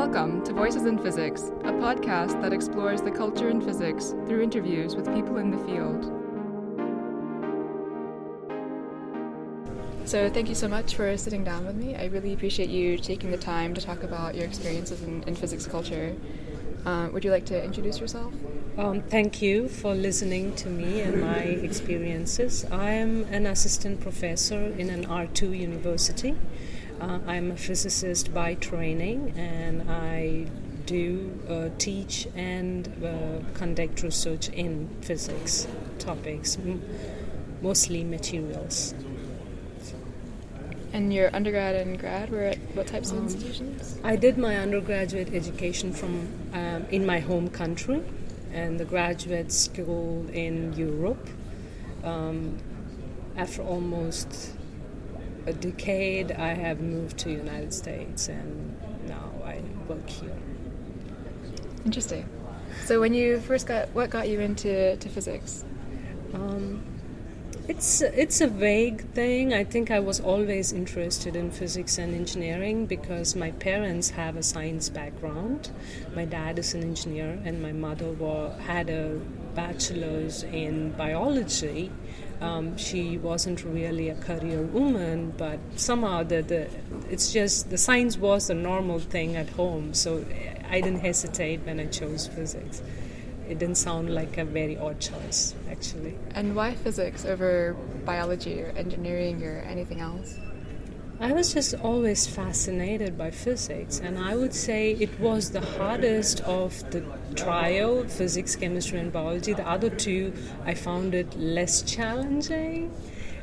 Welcome to Voices in Physics, a podcast that explores the culture in physics through interviews with people in the field. So, thank you so much for sitting down with me. I really appreciate you taking the time to talk about your experiences in, in physics culture. Uh, would you like to introduce yourself? Um, thank you for listening to me and my experiences. I am an assistant professor in an R2 university. Uh, I'm a physicist by training and I do uh, teach and uh, conduct research in physics topics, m- mostly materials. And your undergrad and grad were at what types of Um, institutions? I did my undergraduate education from um, in my home country and the graduate school in Europe. Um, after almost a decade, I have moved to United States and now I work here. Interesting. So, when you first got, what got you into to physics? Um, it's it's a vague thing. I think I was always interested in physics and engineering because my parents have a science background. My dad is an engineer, and my mother wa- had a bachelor's in biology. Um, she wasn't really a career woman, but somehow the, the it's just the science was the normal thing at home. So I didn't hesitate when I chose physics. It didn't sound like a very odd choice, actually. And why physics over biology or engineering or anything else? I was just always fascinated by physics, and I would say it was the hardest of the trio physics, chemistry, and biology. The other two, I found it less challenging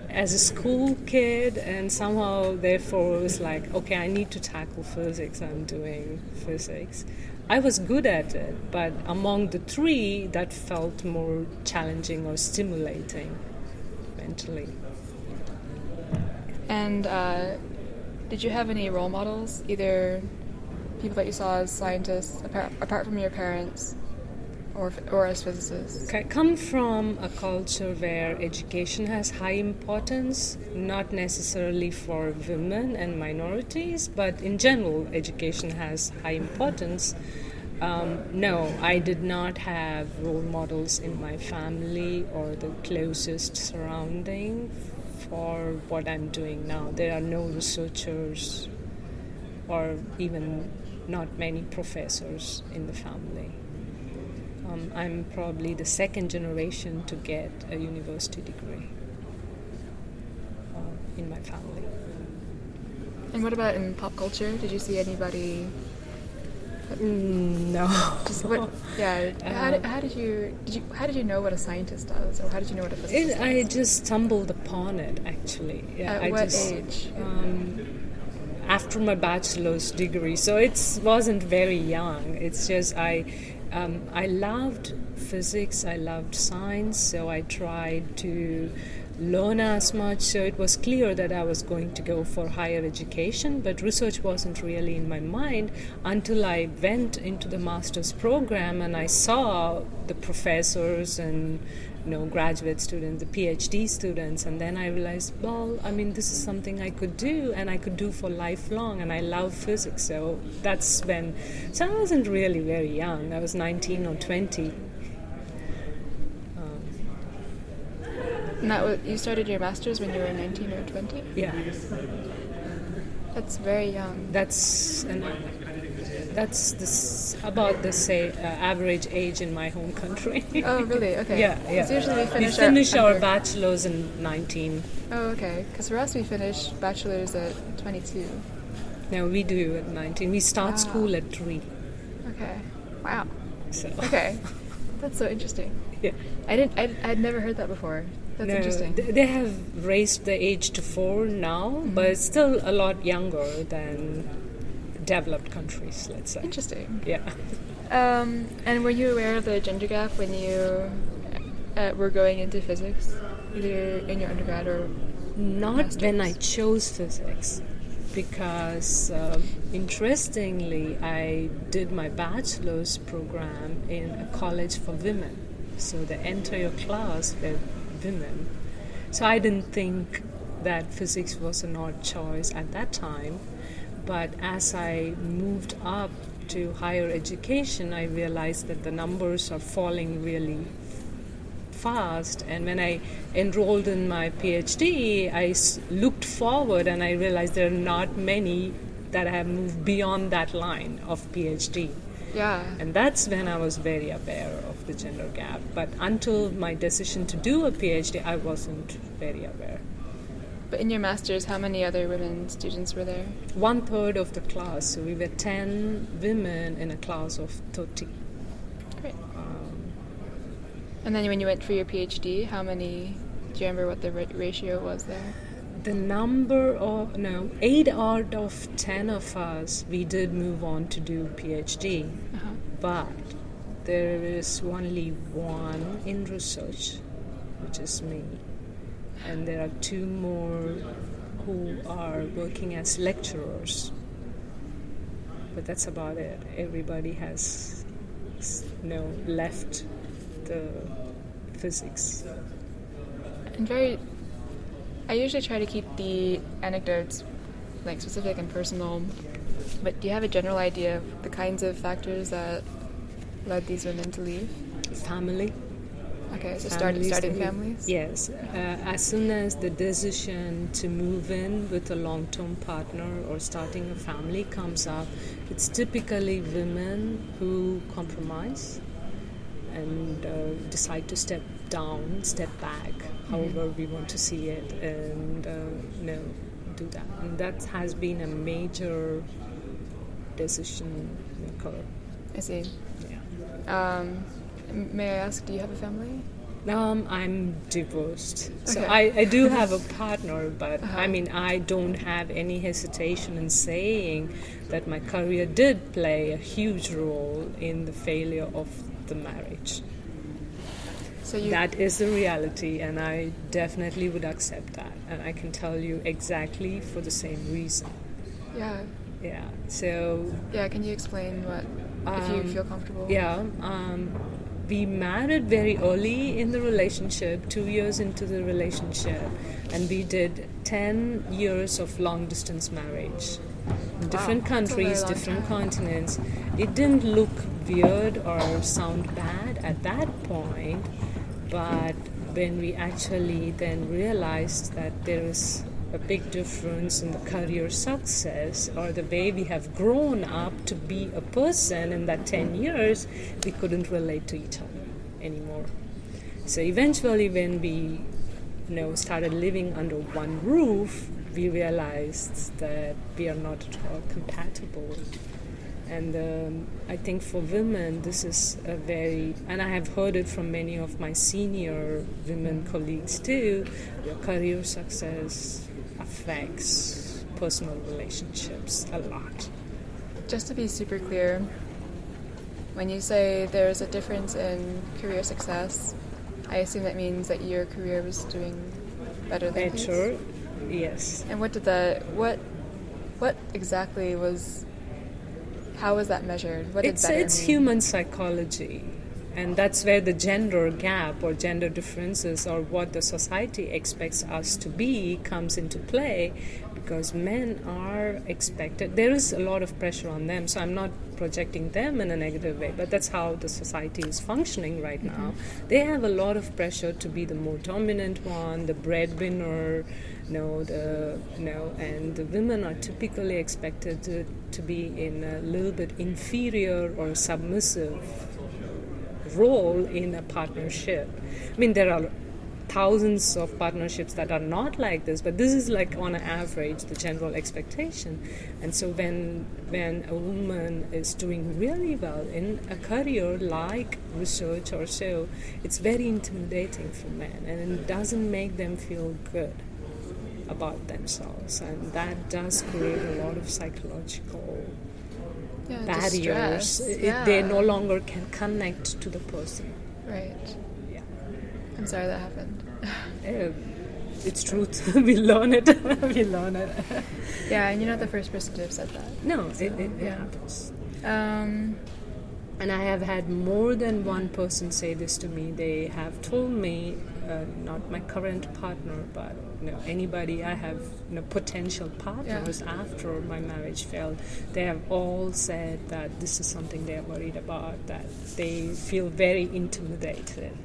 as a school kid, and somehow, therefore, it was like, okay, I need to tackle physics, I'm doing physics. I was good at it, but among the three, that felt more challenging or stimulating mentally. And uh, did you have any role models, either people that you saw as scientists, apart, from your parents, or, or as physicists? I come from a culture where education has high importance, not necessarily for women and minorities, but in general, education has high importance. Um, no, I did not have role models in my family or the closest surrounding for what I'm doing now. There are no researchers or even not many professors in the family. Um, I'm probably the second generation to get a university degree uh, in my family. And what about in pop culture? Did you see anybody? Mm, no. Just what? Yeah. how, did, how did you did you how did you know what a scientist does, or how did you know what a physicist It, I just stumbled upon it actually. Yeah, At I what just, age? Um, after my bachelor's degree, so it wasn't very young. It's just I, um, I loved physics. I loved science, so I tried to learn as much. So it was clear that I was going to go for higher education, but research wasn't really in my mind until I went into the master's program and I saw the professors and you know graduate students, the PhD students, and then I realized, well, I mean, this is something I could do and I could do for lifelong, and I love physics. So that's when. So I wasn't really very young. I was 19 or 20. Um, And that was, you started your master's when you were 19 or 20? yeah, That's very young. that's an, that's this, about the say uh, average age in my home country. Oh, really? Okay. Yeah, yeah. usually we we finish, finish our, our bachelor's in 19. Oh, okay. Because for us, we finish bachelor's at 22. No, we do at 19. We start Wow. school at 3. Okay. Wow. So, Okay. That's so interesting. yeah. I didn't. I, I'd never heard that before. That's No, interesting. They have raised the age to 4 now, Mm-hmm. but still a lot younger than developed countries, let's say. Interesting. Yeah. Um, and were you aware of the gender gap when you uh, were going into physics, either in your undergrad or? Not when I chose physics, because um, interestingly, I did my bachelor's program in a college for women. So the entire class were women. So I didn't think that physics was an odd choice at that time. But as I moved up to higher education, I realized that the numbers are falling really fast. And when I enrolled in my PhD, I looked forward and I realized there are not many that have moved beyond that line of PhD. Yeah. And that's when I was very aware of the gender gap. But until my decision to do a PhD, I wasn't very aware. But in your master's, how many other women students were there? One third of the class, so we were 10 women in a class of 30. Great. Um, And then when you went for your PhD, how many? Do you remember what the ratio was there? The number of, no, 8 out of 10 of us, we did move on to do PhD. Uh-huh. But there is only one in research, which is me. And there are two more who are working as lecturers. But that's about it. Everybody has you know, left the physics. And very, I usually try to keep the anecdotes like specific and personal. But do you have a general idea of the kinds of factors that led these women to leave? Family. Okay, so start, starting families. Yes. Uh, as soon as the decision to move in with a long term partner or starting a family comes up, it's typically women who compromise and uh, decide to step down, step back, however we want to see it, and uh, you know, do that. And that has been a major decision maker. I see. Yeah. Um, may I ask, do you have a family? Um, I'm divorced. So Okay. I, I do have a partner, but Uh-huh. I mean, I don't have any hesitation in saying that my career did play a huge role in the failure of the marriage. So you. That is the reality, and I definitely would accept that. And I can tell you exactly for the same reason. yeah. Yeah. So Yeah. Can you explain what, if you Um, feel comfortable? Yeah, um, we married very early in the relationship, two years into the relationship, and we did 10 years of long distance marriage. In different Wow, very countries, different time. continents. It didn't look weird or sound bad at that point, but when we actually then realized that there is a big difference in the career success or the way we have grown up to be a person in that 10 years, we couldn't relate to each other anymore. So eventually, when we you know, started living under one roof, we realized that we are not at all compatible. And um, I think for women, this is a very, and I have heard it from many of my senior women colleagues too, your career success affects personal relationships a lot. Just to be super clear, when you say there's a difference in career success, I assume that means that your career was doing better than his? Better, yes. And what did that? What? What exactly was? How was that measured? What it's it's mean? human psychology and that's where the gender gap or gender differences or what the society expects us to be comes into play because men are expected there is a lot of pressure on them so i'm not projecting them in a negative way but that's how the society is functioning right mm-hmm. now they have a lot of pressure to be the more dominant one the breadwinner no, the no, and the women are typically expected to, to be in a little bit inferior or submissive role in a partnership. I mean, there are thousands of partnerships that are not like this, but this is like on average the general expectation. And so when when a woman is doing really well in a career like research or so, it's very intimidating for men, and it doesn't make them feel good about themselves, and that does create a lot of psychological yeah, barriers. It- yeah. They no longer can connect to the person. Right. I'm sorry that happened. Uh, it's truth. we learn it. we learn it. yeah, and you're not the first person to have said that. No, it, it, it yeah. happens. Um, And I have had more than one person say this to me. They have told me, uh, not my current partner, but you know, anybody I have you know, potential partners yeah. after my marriage failed, they have all said that this is something they're worried about, that they feel very intimidated.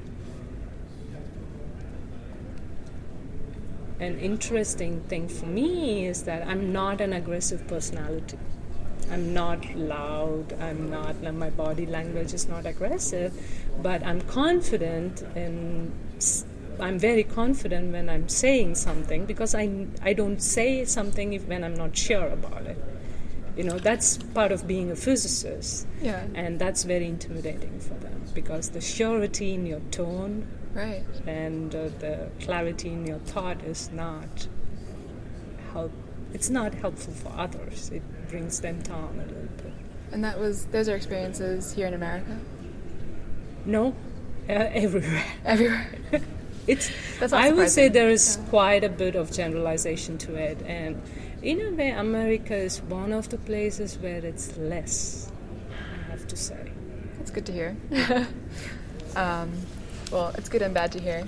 An interesting thing for me is that I'm not an aggressive personality. I'm not loud, I'm not, my body language is not aggressive, but I'm confident in I'm very confident when I'm saying something because I, I don't say something if, when I'm not sure about it. You know, that's part of being a physicist. Yeah. And that's very intimidating for them because the surety in your tone right. and uh, the clarity in your thought is not help. It's not helpful for others. It brings them down a little bit. And that was those are experiences here in America. No, uh, everywhere. Everywhere. it's. I would say there is yeah. quite a bit of generalization to it, and in a way, America is one of the places where it's less. I have to say. That's good to hear. um, well, it's good and bad to hear.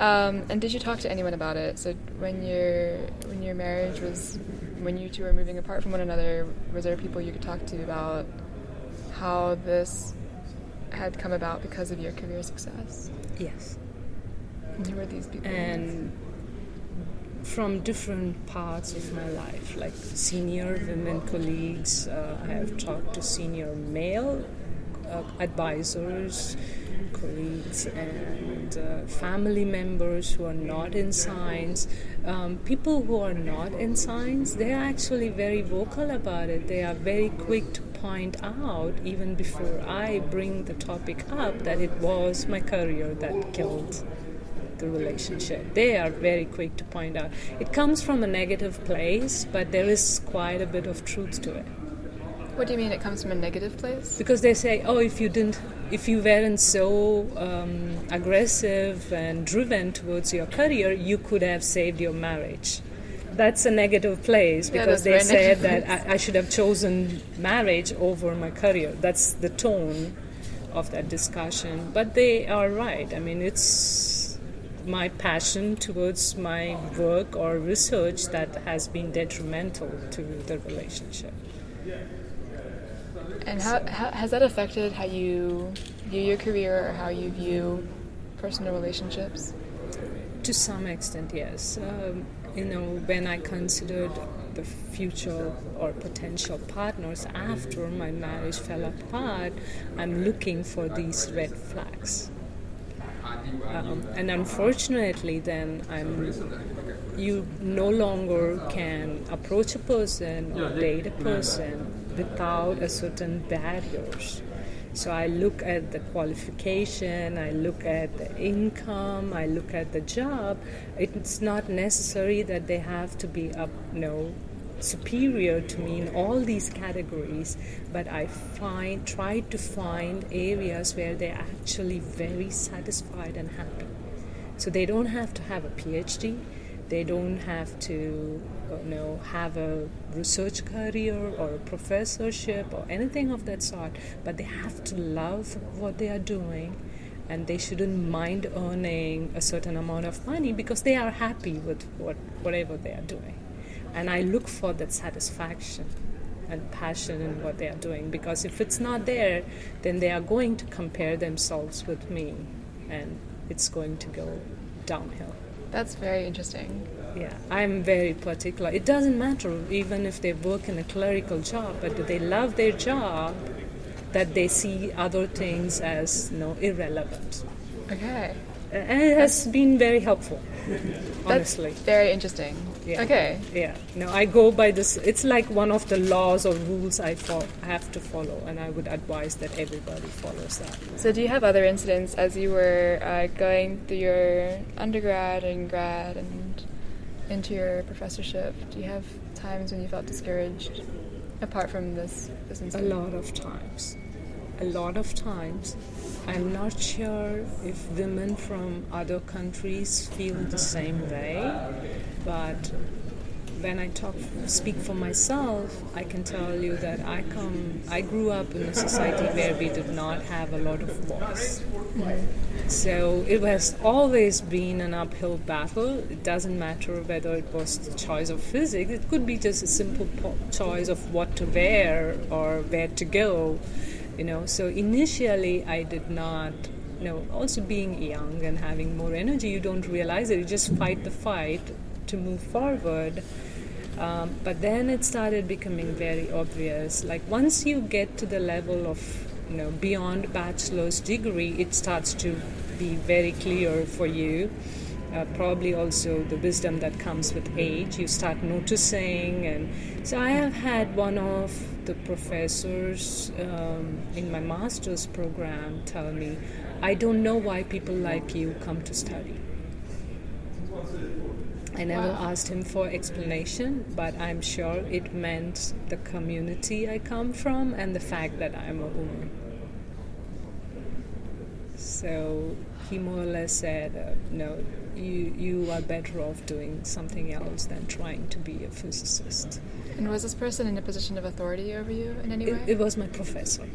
Um, and did you talk to anyone about it? So when your when your marriage was when you two were moving apart from one another, was there people you could talk to about how this had come about because of your career success? Yes. And who were these people? And from different parts of my life, like senior women colleagues, uh, I have talked to senior male advisors, colleagues, and uh, family members who are not in science. Um, people who are not in science, they are actually very vocal about it. They are very quick to point out, even before I bring the topic up, that it was my career that killed the relationship. They are very quick to point out. It comes from a negative place, but there is quite a bit of truth to it. What do you mean it comes from a negative place? Because they say, oh, if you didn't, if you weren't so um, aggressive and driven towards your career, you could have saved your marriage that's a negative place because yeah, they said that I, I, should have chosen marriage over my career. That's the tone of that discussion. But they are right. I mean, it's my passion towards my work or research that has been detrimental to the relationship. And how, how has that affected how you view your career or how you view personal relationships? To some extent, yes. Um, you know, when I considered the future or potential partners after my marriage fell apart, I'm looking for these red flags. Um, and unfortunately, then I'm you no longer can approach a person or date a person without a certain barriers so I look at the qualification, I look at the income, I look at the job. It's not necessary that they have to be up, you know, superior to me in all these categories, but I find try to find areas where they're actually very satisfied and happy. So they don't have to have a PhD, they don't have to you know have a research career or a professorship or anything of that sort but they have to love what they are doing and they shouldn't mind earning a certain amount of money because they are happy with what, whatever they are doing. And i look for that satisfaction and passion in what they are doing because if it's not there then they are going to compare themselves with me and it's going to go downhill that's very interesting. Yeah, I'm very particular. It doesn't matter even if they work in a clerical job, but they love their job, that they see other things as you know irrelevant. Okay. And it has been very helpful, honestly. That's very interesting. Yeah. Okay. Yeah. No, I go by this. It's like one of the laws or rules I fo- have to follow, and I would advise that everybody follows that. So, do you have other incidents as you were uh, going through your undergrad and grad and into your professorship? Do you have times when you felt discouraged, apart from this this incident? A lot of times. A lot of times. I'm not sure if women from other countries feel the same way, but when I talk, speak for myself, I can tell you that I come, I grew up in a society where we did not have a lot of voice. So it has always been an uphill battle. It doesn't matter whether it was the choice of physics, it could be just a simple po- choice of what to wear or where to go, you know. So initially, I did not. You know, also being young and having more energy, you don't realize it. You just fight the fight to move forward. Um, but then it started becoming very obvious. Like once you get to the level of you know beyond bachelor's degree, it starts to be very clear for you. Uh, probably also the wisdom that comes with age. You start noticing, and so I have had one of the professors um, in my master's program tell me, "I don't know why people like you come to study." I never asked him for explanation, but I'm sure it meant the community I come from and the fact that I'm a woman. So he more or less said, uh, "No, you you are better off doing something else than trying to be a physicist." And was this person in a position of authority over you in any way? It, it was my professor,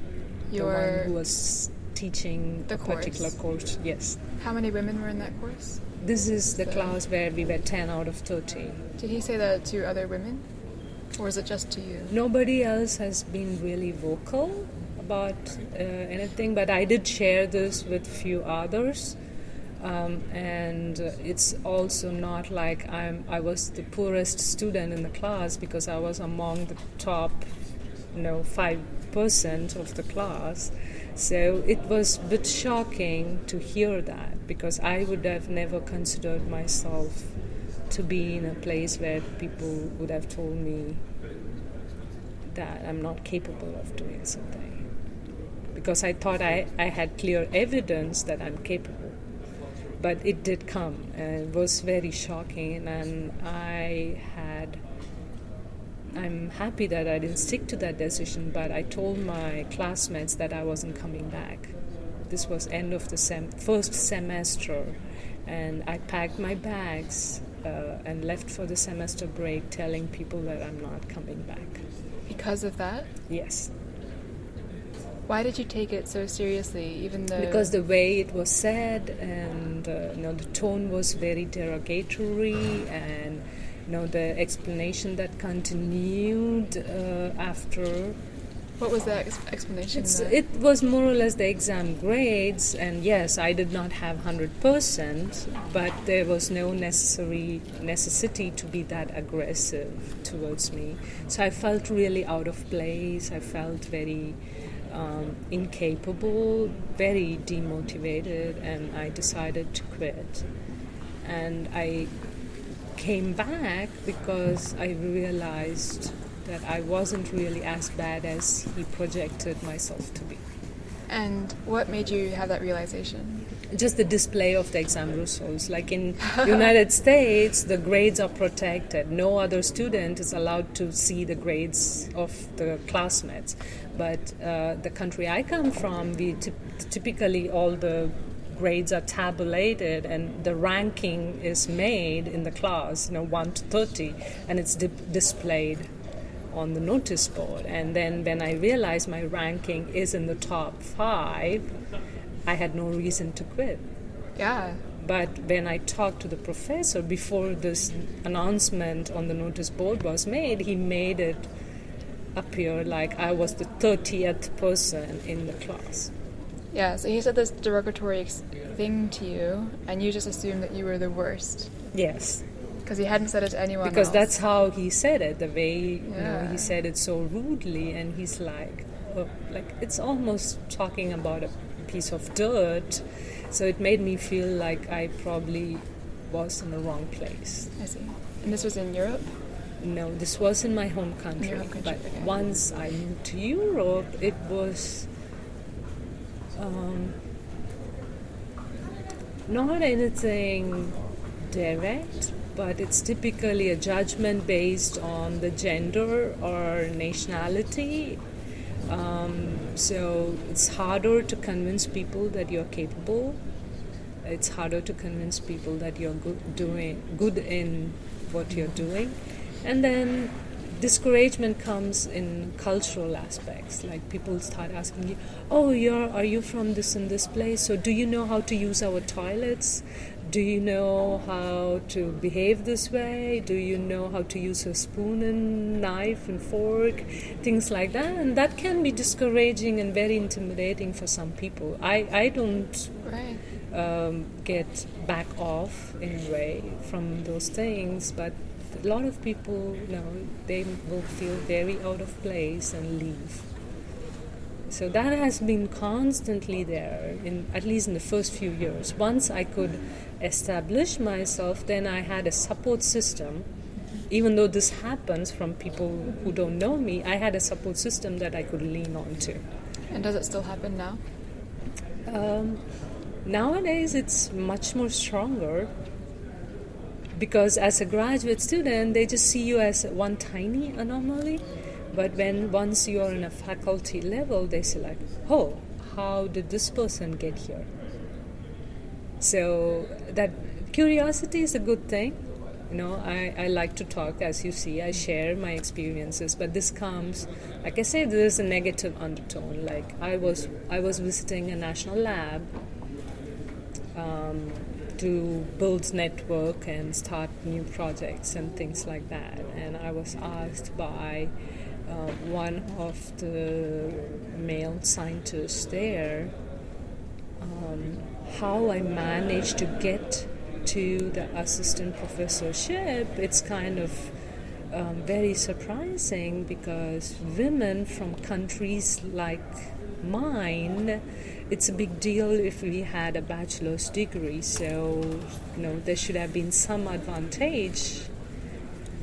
Your the one who was teaching the a course. particular course. Yes. How many women were in that course? This is the class where we were 10 out of 30. Did he say that to other women? Or is it just to you? Nobody else has been really vocal about uh, anything, but I did share this with few others. Um, and it's also not like I'm, I was the poorest student in the class because I was among the top, you know, 5% of the class. So it was a bit shocking to hear that because I would have never considered myself to be in a place where people would have told me that I'm not capable of doing something. Because I thought I, I had clear evidence that I'm capable. But it did come and it was very shocking and I had I'm happy that I didn't stick to that decision, but I told my classmates that I wasn't coming back. This was end of the sem- first semester, and I packed my bags uh, and left for the semester break, telling people that I'm not coming back. Because of that? Yes. Why did you take it so seriously, even though? Because the way it was said, and uh, you know, the tone was very derogatory, and you know the explanation that continued uh, after what was the ex- explanation? It was more or less the exam grades, and yes, I did not have hundred percent, but there was no necessary necessity to be that aggressive towards me. So I felt really out of place. I felt very um, incapable, very demotivated, and I decided to quit. And I came back because I realized that I wasn't really as bad as he projected myself to be. And what made you have that realization? Just the display of the exam results. Like in United States, the grades are protected. No other student is allowed to see the grades of the classmates. But uh, the country I come from, we t- typically all the grades are tabulated and the ranking is made in the class, you know, 1 to 30, and it's di- displayed on the notice board. And then when I realized my ranking is in the top five, I had no reason to quit. Yeah. But when I talked to the professor before this announcement on the notice board was made, he made it appear like I was the 30th person in the class. Yeah, so he said this derogatory ex- thing to you, and you just assumed that you were the worst. Yes. Because he hadn't said it to anyone Because else. that's how he said it, the way you know, he said it so rudely, and he's like, like it's almost talking about a piece of dirt. So it made me feel like I probably was in the wrong place. I see. And this was in Europe? No, this was in my home country. Home country but okay. once I moved to Europe, it was um, not anything direct, but it's typically a judgment based on the gender or nationality. Um, so it's harder to convince people that you're capable. It's harder to convince people that you're good doing good in what you're doing, And then discouragement comes in cultural aspects. Like people start asking you oh you're are you from this and this place? So do you know how to use our toilets do you know how to behave this way do you know how to use a spoon and knife and fork things like that and that can be discouraging and very intimidating for some people i i don't Right. um, get back off in a way from those things, but a lot of people, you know, they will feel very out of place and leave. So that has been constantly there, in at least in the first few years. Once I could establish myself, then I had a support system. Even though this happens from people who don't know me, I had a support system that I could lean on to. And does it still happen now? Um, nowadays, it's much more stronger because as a graduate student, they just see you as one tiny anomaly. But when once you are in a faculty level, they say like, "Oh, how did this person get here?" So that curiosity is a good thing. You know, I, I like to talk, as you see, I share my experiences, but this comes, like I said, there's a negative undertone. Like I was, I was visiting a national lab um, to build network and start new projects and things like that. And I was asked by uh, one of the male scientists there um, how I managed to get to the assistant professorship. It's kind of um, very surprising because women from countries like mine, it's a big deal if we had a bachelor's degree. So, you know, there should have been some advantage.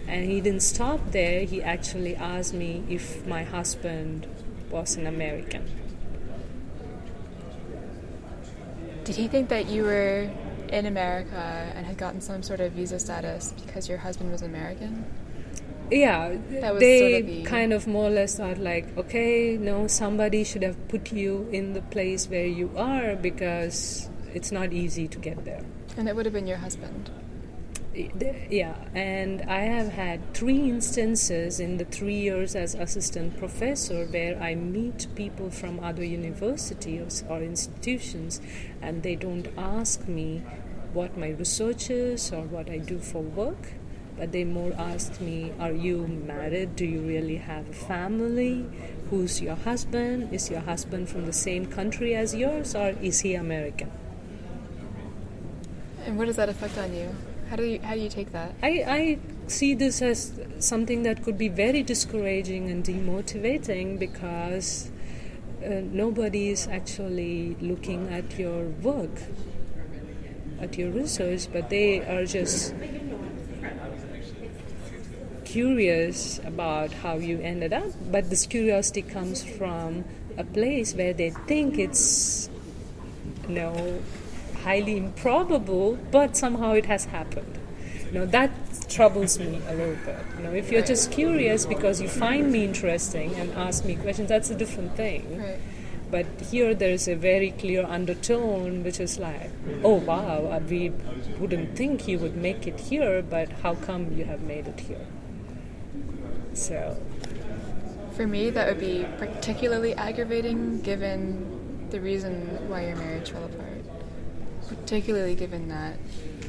And he didn't stop there. He actually asked me if my husband was an American. Did he think that you were in America and had gotten some sort of visa status because your husband was American? Yeah, they sort of the- kind of more or less thought like, okay, no, somebody should have put you in the place where you are because it's not easy to get there. And it would have been your husband. Yeah, and I have had three instances in the three years as assistant professor where I meet people from other universities or institutions and they don't ask me what my research is or what I do for work, but they more ask me, Are you married? Do you really have a family? Who's your husband? Is your husband from the same country as yours or is he American? And what does that affect on you? How do you how do you take that? I, I see this as something that could be very discouraging and demotivating because uh, nobody is actually looking at your work, at your research, but they are just curious about how you ended up. But this curiosity comes from a place where they think it's, you know, highly improbable, but somehow it has happened. You know, that troubles me a little bit. You know, if you're just curious because you find me interesting and ask me questions, that's a different thing. Right. But here there is a very clear undertone, which is like, oh wow, we wouldn't think you would make it here, but how come you have made it here? So, For me, that would be particularly aggravating given the reason why your marriage fell apart. Particularly given that.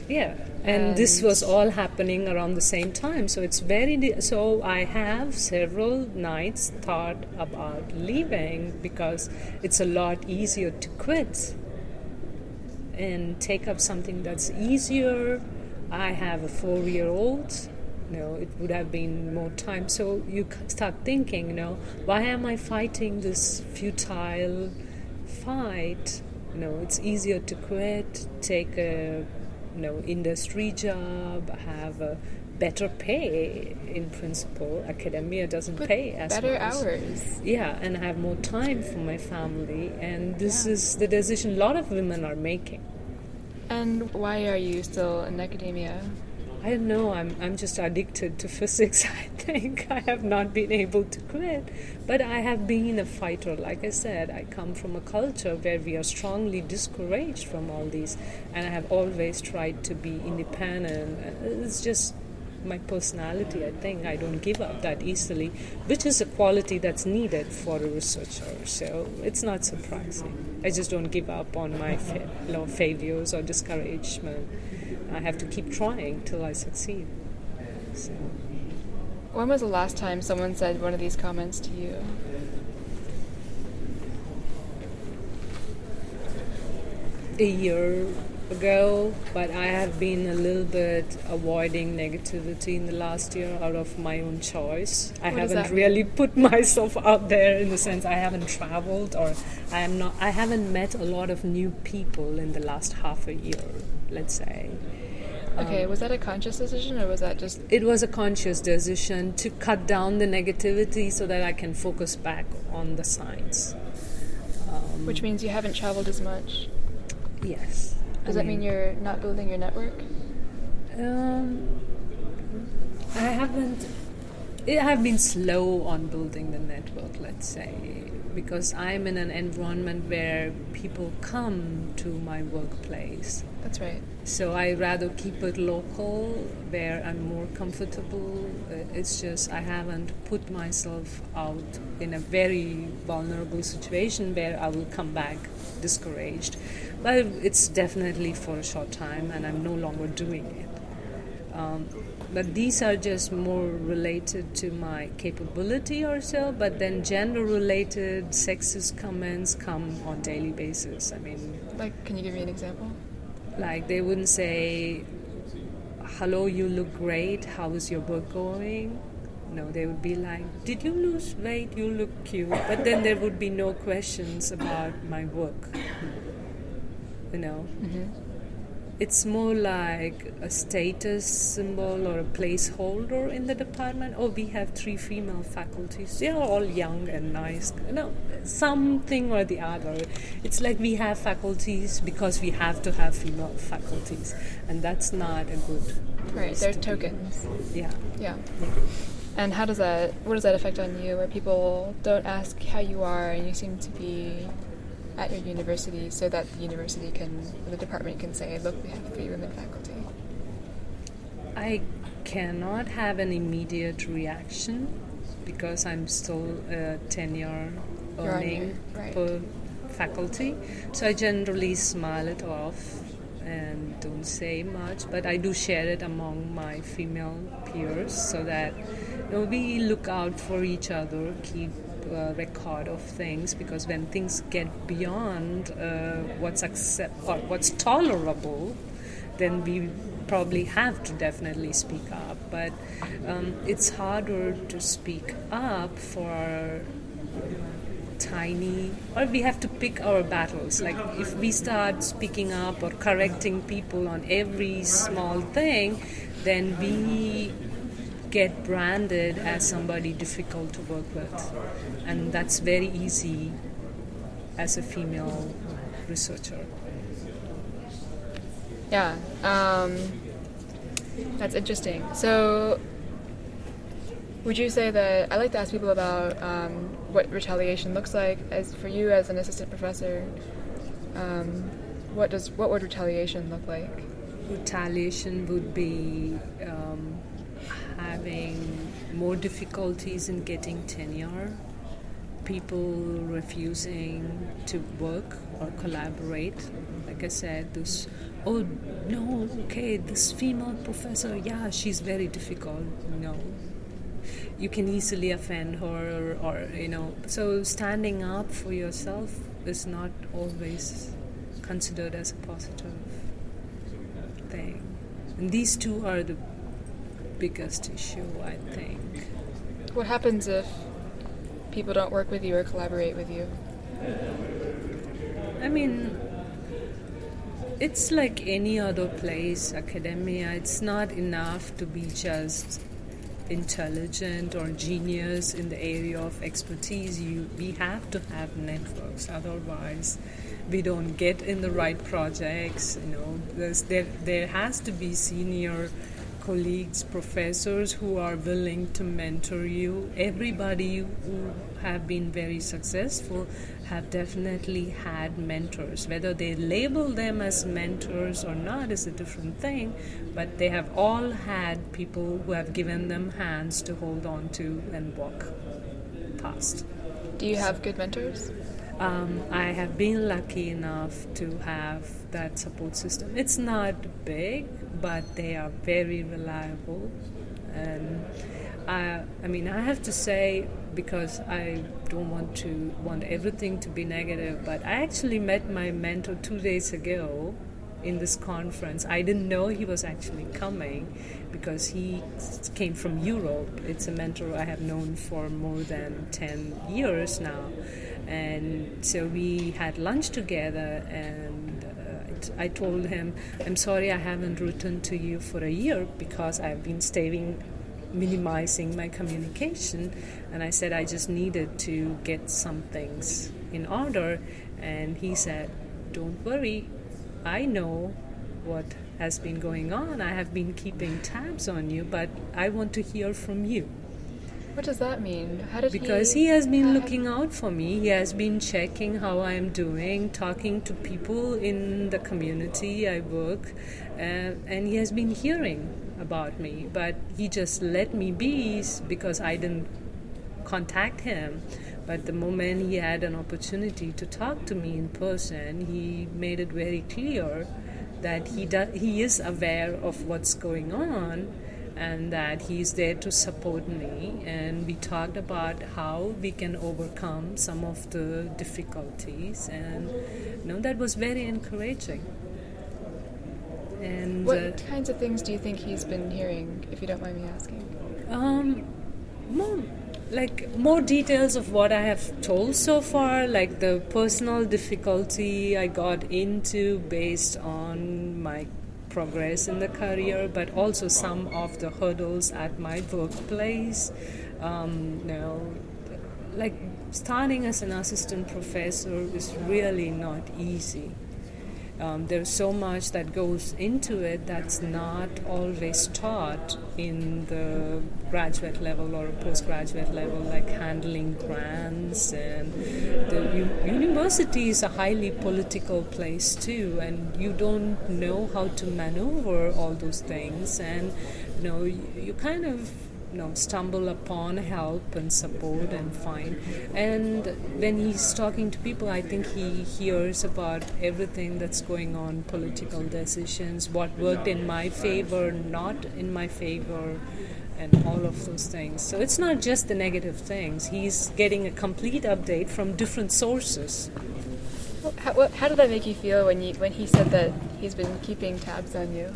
yeah. And this was all happening around the same time. So it's very, di- so I have several nights thought about leaving because it's a lot easier to quit and take up something that's easier. I have a four year old. You know, it would have been more time. So you start thinking, you know, why am I fighting this futile fight? You know, it's easier to quit, take a you know industry job, have a better pay in principle. Academia doesn't But pay as better much. hours. Yeah, and have more time for my family. And this Yeah. is the decision a lot of women are making. And why are you still in academia? I don't know, I'm, I'm just addicted to physics, I think. I have not been able to quit. But I have been a fighter. Like I said, I come from a culture where we are strongly discouraged from all these. And I have always tried to be independent. It's just my personality. I think I don't give up that easily, which is a quality that's needed for a researcher. So it's not surprising. I just don't give up on my fa- failures or discouragement. I have to keep trying till I succeed. So. When was the last time someone said one of these comments to you? A year ago, but I have been a little bit avoiding negativity in the last year out of my own choice. I What haven't really put myself out there in the sense I haven't traveled or I am not I haven't met a lot of new people in the last half a year, let's say. Okay, um, was that a conscious decision or was that just It was a conscious decision to cut down the negativity so that I can focus back on the science. which um, means you haven't traveled as much? Yes. Does I that mean you're not building your network? Um, I haven't. I have been slow on building the network, let's say, because I'm in an environment where people come to my workplace. That's right. So I rather keep it local, where I'm more comfortable. Uh, It's just I haven't put myself out in a very vulnerable situation where I will come back discouraged. But it's definitely for a short time, and I'm no longer doing it. Um, but these are just more related to my capability or so. But then gender-related sexist comments come on daily basis. I mean, Like, can you give me an example? Like they wouldn't say, "Hello, you look great. How is your work going?" No, they would be like, "Did you lose weight? You look cute." But then there would be no questions about my work. You know, mm-hmm. It's more like a status symbol or a placeholder in the department. Oh, we have three female faculties. They are all young and nice. No, something or the other. It's like we have faculties because we have to have female faculties, and that's not a good. Right, they're to tokens. Yeah. Yeah. And how does that, what does that affect on you where people don't ask how you are and you seem to be at your university so that the university can, or the department can say, look, we have three women faculty? I cannot have an immediate reaction because I'm still a tenure earning right. per faculty. So I generally smile it off and don't say much, but I do share it among my female peers so that we look out for each other, keep a record of things because when things get beyond uh, what's accept or what's tolerable, then we probably have to definitely speak up. But um, it's harder to speak up for our tiny, or we have to pick our battles. Like if we start speaking up or correcting people on every small thing, then we get branded as somebody difficult to work with. And that's very easy as a female researcher. Yeah, um, that's interesting. So, would you say that I like to ask people about um, what retaliation looks like as for you as an assistant professor? Um, what does what would retaliation look like? retaliation would be um, having more difficulties in getting tenure, people refusing to work or collaborate. Like I said, this, oh no, okay, this female professor, yeah, she's very difficult. No. You can easily offend her, or, or you know, so standing up for yourself is not always considered as a positive thing. And these two are the biggest issue, I think. What happens if people don't work with you or collaborate with you? I mean, it's like any other place, academia. It's not enough to be just intelligent or genius in the area of expertise. You, we have to have networks, otherwise, we don't get in the right projects. You know, there's, there there has to be senior colleagues, professors who are willing to mentor you. Everybody who have been very successful have definitely had mentors. Whether they label them as mentors or not is a different thing, but they have all had people who have given them hands to hold on to and walk past. Do you have good mentors? Um, I have been lucky enough to have that support system. It's not big, but they are very reliable. And I, I mean, I have to say, because I don't want to want everything to be negative, but I actually met my mentor two days ago in this conference. I didn't know he was actually coming because he came from Europe. It's a mentor I have known for more than 10 years now and so we had lunch together and uh, I told him I'm sorry I haven't written to you for a year because I've been staying minimizing my communication. And I said I just needed to get some things in order. And he said don't worry. I know what has been going on. I have been keeping tabs on you but I want to hear from you what does that mean? How did because he, he has been looking out for me. He has been checking how I am doing, talking to people in the community I work, uh, and he has been hearing about me. But he just let me be because I didn't contact him. But the moment he had an opportunity to talk to me in person, he made it very clear that he do- he is aware of what's going on and that he's there to support me. And we talked about how we can overcome some of the difficulties, and you know that was very encouraging. And what uh, kinds of things do you think he's been hearing, if you don't mind me asking? Um, more like more details of what I have told so far, like the personal difficulty I got into based on my progress in the career, but also some of the hurdles at my workplace. Um, you know, like starting as an assistant professor is really not easy. Um, there's so much that goes into it that's not always taught in the graduate level or postgraduate level, like handling grants. And the university is a highly political place too, and you don't know how to maneuver all those things. And you know, you, you kind of know stumble upon help and support and find. And when he's talking to people i think he hears about everything that's going on political decisions what worked in my favor not in my favor and all of those things. So it's not just the negative things. He's getting a complete update from different sources. How, how did that make you feel when you when he said that he's been keeping tabs on you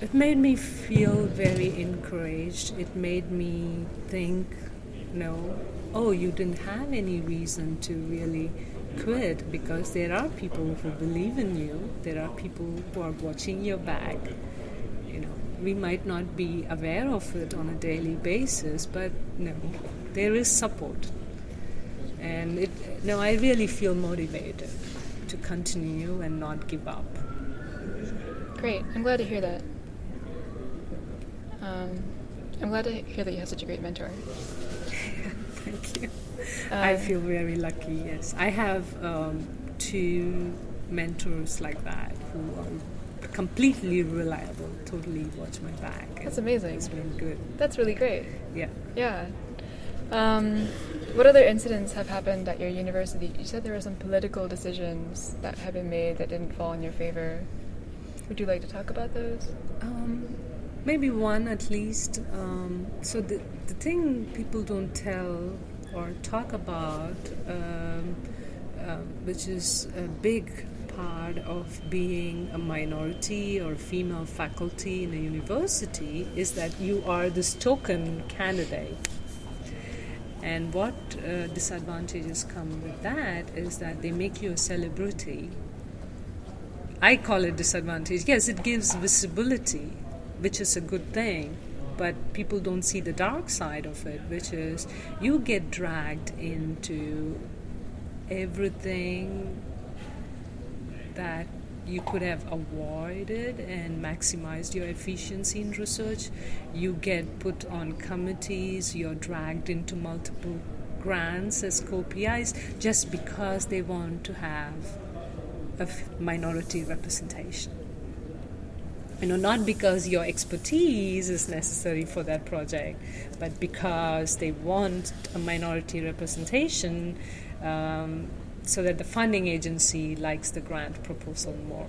it made me feel very encouraged. It made me think, know, oh, you didn't have any reason to really quit because there are people who believe in you. There are people who are watching your back. You know, we might not be aware of it on a daily basis, but no, there is support. And it, no, I really feel motivated to continue and not give up. Great. I'm glad to hear that. Um, I'm glad to hear that you have such a great mentor. Thank you. I um, feel very lucky, yes. I have um, two mentors like that who are completely reliable, totally watch my back. That's amazing. It's been good. That's really great. Yeah. Yeah. Um, what other incidents have happened at your university? You said there were some political decisions that have been made that didn't fall in your favor. Would you like to talk about those? Um, maybe one at least. Um, so the the thing people don't tell or talk about, um, uh, which is a big part of being a minority or female faculty in a university, is that you are this token candidate. And what uh, disadvantages come with that is that they make you a celebrity. I call it disadvantage. Yes, it gives visibility which is a good thing but people don't see the dark side of it, which is you get dragged into everything that you could have avoided and maximized your efficiency in research. You get put on committees, you're dragged into multiple grants as co-PIs just because they want to have a minority representation. You know, not because your expertise is necessary for that project, but because they want a minority representation um, so that the funding agency likes the grant proposal more.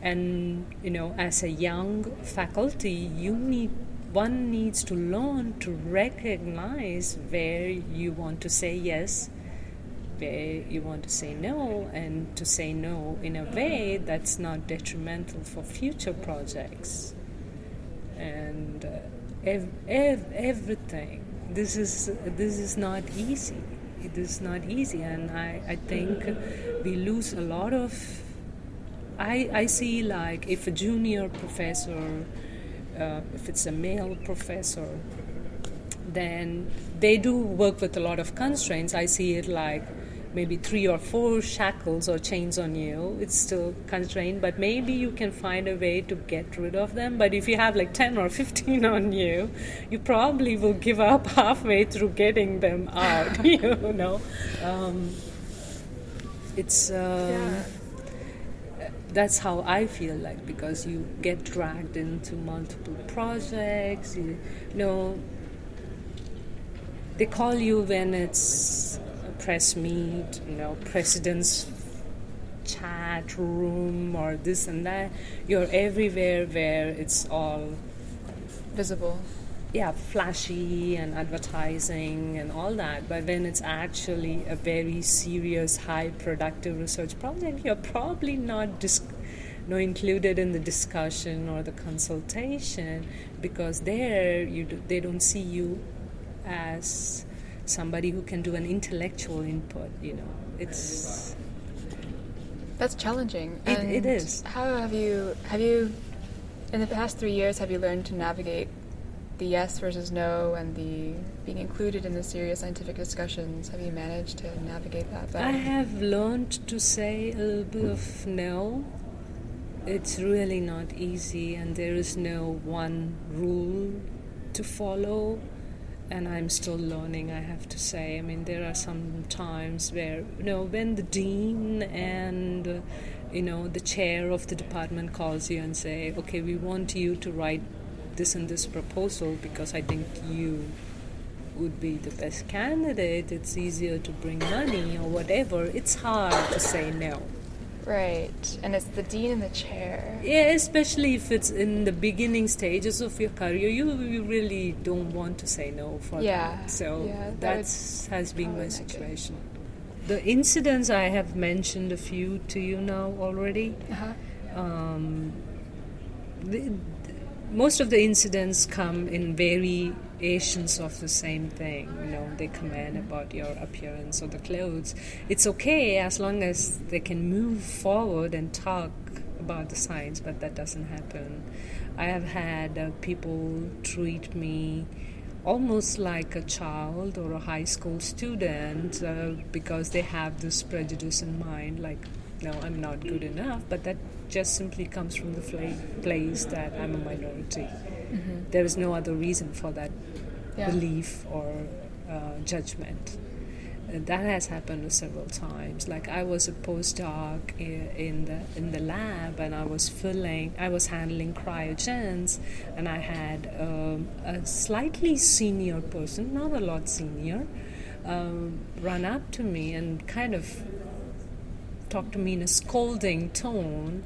And you know, as a young faculty, you need one needs to learn to recognize where you want to say yes, where you want to say no, and to say no in a way that's not detrimental for future projects. And uh, ev- ev- everything. This is this is not easy. It is not easy, and I, I think we lose a lot of. I, I see like if a junior professor uh, if it's a male professor, then they do work with a lot of constraints. I see it like maybe three or four shackles or chains on you. It's still constrained, but maybe you can find a way to get rid of them. But if you have like 10 or 15 on you, you probably will give up halfway through getting them out, you know. Um, it's. Um, yeah that's how I feel like because you get dragged into multiple projects. You, you know, they call you when it's press meet, you know, president's chat room or this and that. You're everywhere where it's all visible. Yeah, flashy and advertising and all that. But when it's actually a very serious, high productive research project, you're probably not dis- no included in the discussion or the consultation because there you do, they don't see you as somebody who can do an intellectual input. You know, it's that's challenging. It, it is. How have you have you in the past three years have you learned to navigate the yes versus no and the being included in the serious scientific discussions have you managed to navigate that better? i have learned to say a little bit of no it's really not easy and there is no one rule to follow and i'm still learning i have to say. I mean there are some times where you know when the dean and you know the chair of the department calls you and say okay we want you to write this and this proposal because I think you would be the best candidate, it's easier to bring money or whatever, it's hard to say no. Right, and it's the dean in the chair. Yeah, especially if it's in the beginning stages of your career, you, you really don't want to say no for yeah. that. So yeah, that has been my situation. The incidents I have mentioned a few to you now already. Uh-huh. Um, the, most of the incidents come in variations of the same thing. You know, they comment about your appearance or the clothes. It's okay as long as they can move forward and talk about the science, but that doesn't happen. I have had uh, people treat me almost like a child or a high school student uh, because they have this prejudice in mind, like, no, I'm not good enough, but that just simply comes from the place that I'm a minority. Mm-hmm. There is no other reason for that yeah. belief or uh, judgment. Uh, that has happened several times. Like I was a postdoc in the in the lab, and I was filling, I was handling cryogens, and I had um, a slightly senior person, not a lot senior, um, run up to me and kind of talk to me in a scolding tone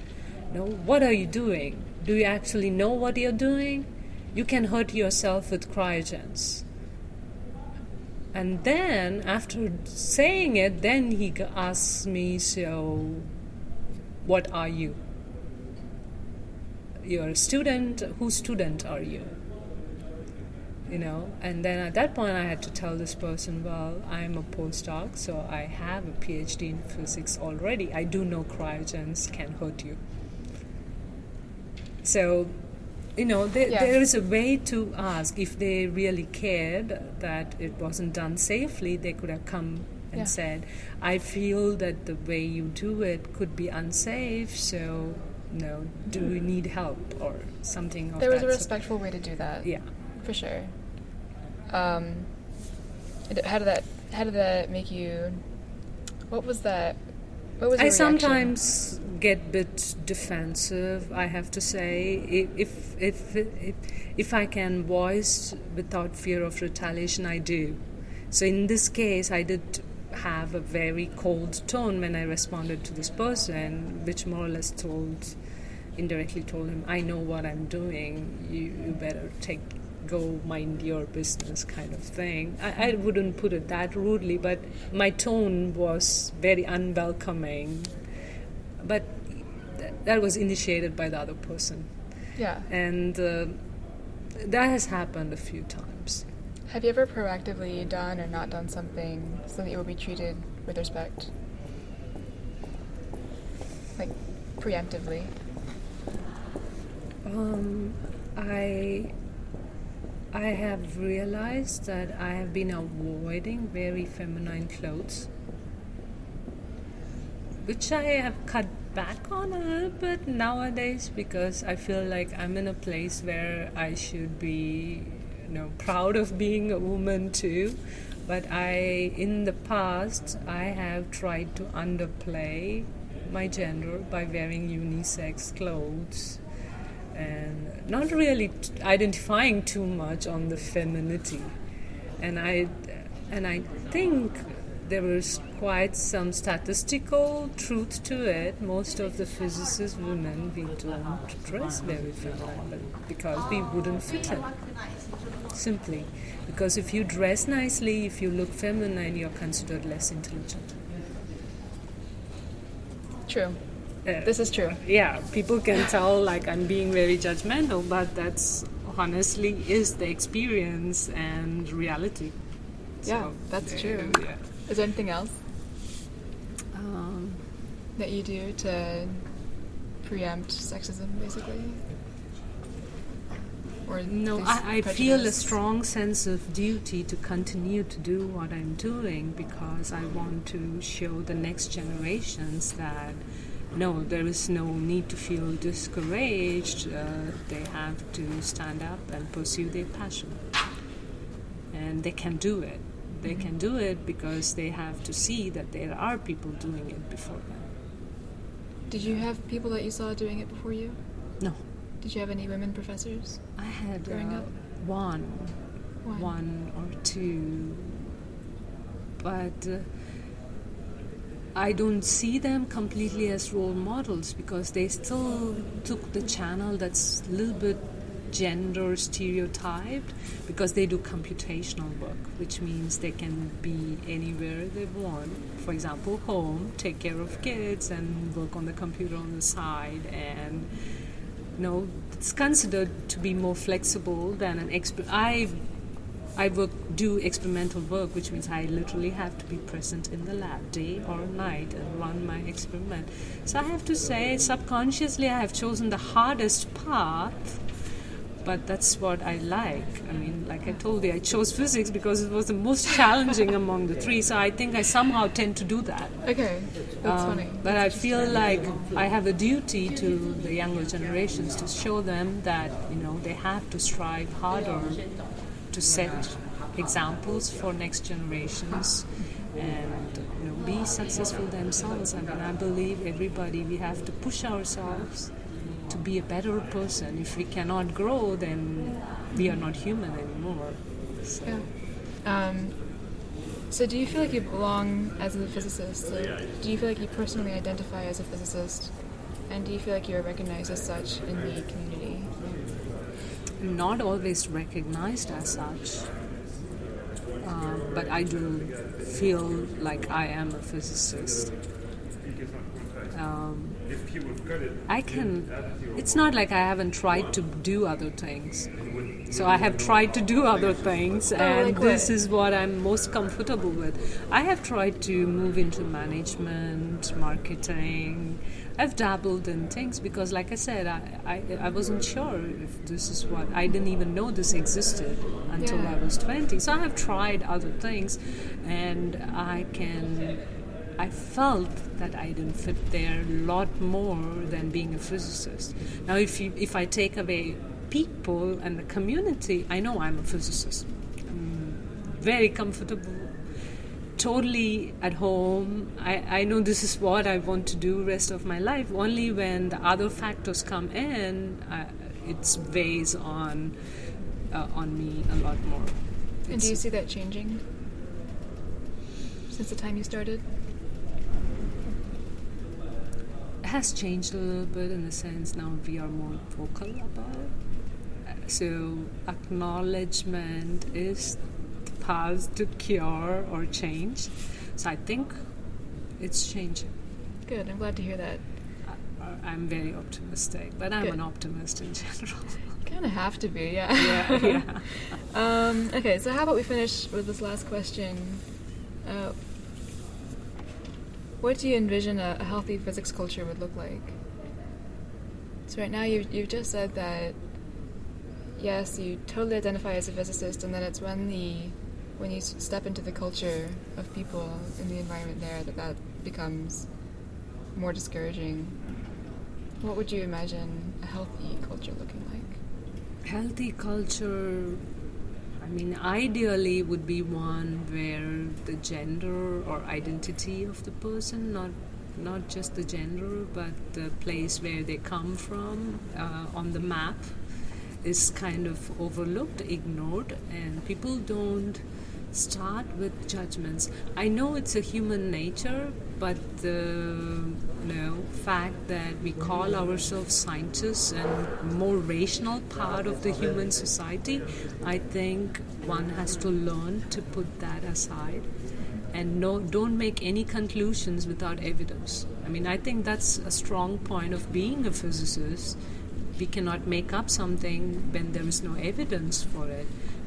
know, what are you doing? Do you actually know what you're doing? You can hurt yourself with cryogens. And then, after saying it, then he asks me, So, what are you? You're a student. Whose student are you? You know, and then at that point, I had to tell this person, Well, I'm a postdoc, so I have a PhD in physics already. I do know cryogens can hurt you. So, you know, there, yeah. there is a way to ask if they really cared that it wasn't done safely. They could have come and Yeah. said, "I feel that the way you do it could be unsafe. So, no, do you need help or something?" Of that There was a that sort. respectful way to do that. Yeah. For sure. Um, how did that? How did that make you? What was that? I sometimes get a bit defensive. I have to say, if if if if I can voice without fear of retaliation, I do. So in this case, I did have a very cold tone when I responded to this person, which more or less told, indirectly told him, "I know what I'm doing. You, you better take." Go mind your business, kind of thing. I, I wouldn't put it that rudely, but my tone was very unwelcoming but th- that was initiated by the other person Yeah. and uh, that has happened a few times Have you ever proactively done or not done something so that you will be treated with respect? Like preemptively. um, i i have realized that i have been avoiding very feminine clothes which i have cut back on a little bit nowadays because i feel like i'm in a place where i should be you know proud of being a woman too. But i in the past i have tried to underplay my gender by wearing unisex clothes and not really t- identifying too much on the femininity. And i and i think there is quite some statistical truth to it. Most of the physicists, women we don't dress very feminine because we wouldn't fit in simply. Because if you dress nicely if you look feminine you're considered less intelligent. True. Uh, This is true. yeah, people can tell like I'm being very judgmental, but that's honestly is the experience and reality. Yeah, So, that's uh, true. Yeah. Is there anything else Um, that you do to preempt sexism, basically? Or no, I, I feel a strong sense of duty to continue to do what I'm doing because I want to show the next generations that no, there is no need to feel discouraged. Uh, they have to stand up and pursue their passion. And they can do it. They can do it because they have to see that there are people doing it before them. Did you have people that you saw doing it before you? No, Did you have any women professors? I had Growing uh, up? one, One. one or two, but uh, I don't see them completely as role models because they still took the channel that's a little bit gender stereotyped because they do computational work, which means they can be anywhere they want. For example, home, take care of kids, and work on the computer on the side, and no, it's considered to be more flexible than an expert. I I work do experimental work, which means I literally have to be present in the lab day or night and run my experiment. So I have to say, subconsciously, I have chosen the hardest path. But that's what I like. I mean, like I told you, I chose physics because it was the most challenging among the three. So I think I somehow tend to do that. Okay, that's Um, funny. But I feel like I have a duty to the younger generations to show them that you know they have to strive harder to set examples for next generations and you know be successful themselves. I mean, I believe everybody we have to push ourselves to be a better person. If we cannot grow, then we are not human anymore. So, Yeah. Um, so, do you feel like you belong as a physicist? Like, do you feel like you personally identify as a physicist? And do you feel like you are recognized as such in the community? Not always recognized as such. Uh, but I do feel like I am a physicist. Um, I can. It's not like I haven't tried to do other things. So I have tried to do other things, Oh, and this is what I'm most comfortable with. I have tried to move into management, marketing. I've dabbled in things because, like I said, I, I, I wasn't sure if this is what I didn't even know this existed until Yeah. I was 20. So I have tried other things, and I can. I felt that I didn't fit there a lot more than being a physicist. Now, if you if I take away people and the community, I know I'm a physicist. I'm very comfortable, totally at home. I, I know this is what I want to do rest of my life. Only when the other factors come in, uh, it weighs on uh, on me a lot more. And do you see that changing since the time you started? It has changed a little bit in the sense now we are more vocal about it. So acknowledgement is path to cure or change. So I think it's changing. Good. I'm glad to hear that. I- I'm very optimistic, but I'm Good. an optimist in general. Kind of have to be, yeah. yeah, yeah. Um, okay, so how about we finish with this last question? Uh, what do you envision a, a healthy physics culture would look like? So right now you've, you've just said that yes, you totally identify as a physicist, and then it's when the when you step into the culture of people in the environment there that that becomes more discouraging. What would you imagine a healthy culture looking like? healthy culture i mean ideally would be one where the gender or identity of the person not not just the gender but the place where they come from uh, on the map is kind of overlooked ignored and people don't start with judgments i know it's a human nature but the you know, fact that we call ourselves scientists and more rational part of the human society, I think one has to learn to put that aside and no, don't make any conclusions without evidence. I mean, I think that's a strong point of being a physicist. We cannot make up something when there is no evidence for it.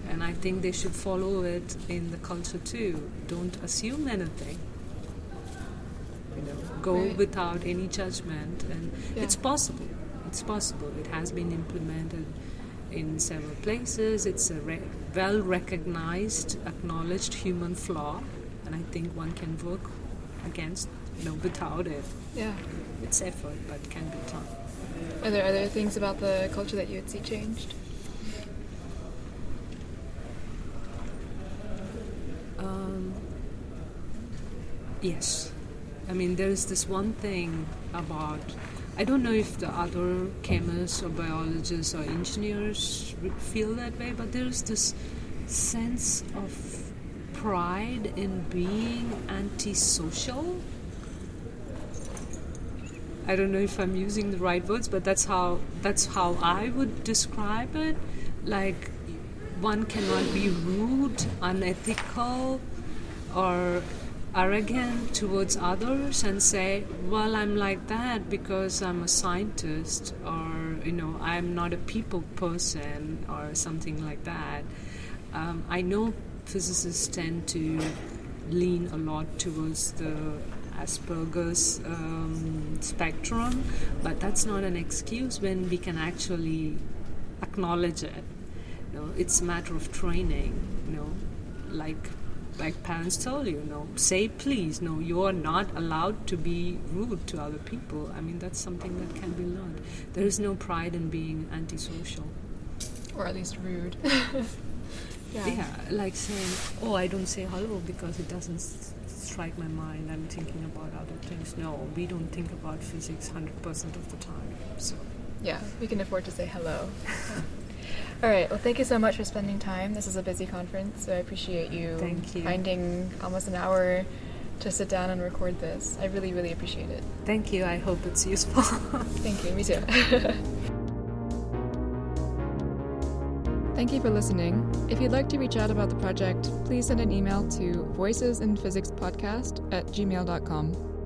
And I think they should follow it in the culture too. Don't assume anything you know, go Right. without any judgment and Yeah. it's possible it's possible it has been implemented in several places it's a re- well recognized acknowledged human flaw and i think one can work against you know without it Yeah. it's effort but can be done Are there other things about the culture that you would see changed? Um, yes. I mean, there's this one thing about. I don't know if the other chemists or biologists or engineers feel that way, but there's this sense of pride in being antisocial. I don't know if I'm using the right words, but that's how that's how I would describe it. Like one cannot be rude, unethical, or arrogant towards others and say, "Well, I'm like that because I'm a scientist," or you know, "I'm not a people person," or something like that. Um, I know physicists tend to lean a lot towards the Asperger's um, spectrum, but that's not an excuse when we can actually acknowledge it. You know, it's a matter of training. You know, like like parents told you, you know, say please. No, you are not allowed to be rude to other people. I mean, that's something that can be learned. There is no pride in being antisocial. Or at least rude. yeah. Yeah, like saying, "Oh, I don't say hello because it doesn't strike my mind. I'm thinking about other things." No, we don't think about physics hundred percent of the time. So, Yeah, we can afford to say hello. All right. Well, thank you so much for spending time. This is a busy conference, so I appreciate you, Thank you. finding almost an hour to sit down and record this. I really, really appreciate it. thank you. I hope it's useful. Thank you. Me too. Thank you for listening. If you'd like to reach out about the project, please send an email to voicesinphysicspodcast at gmail.com.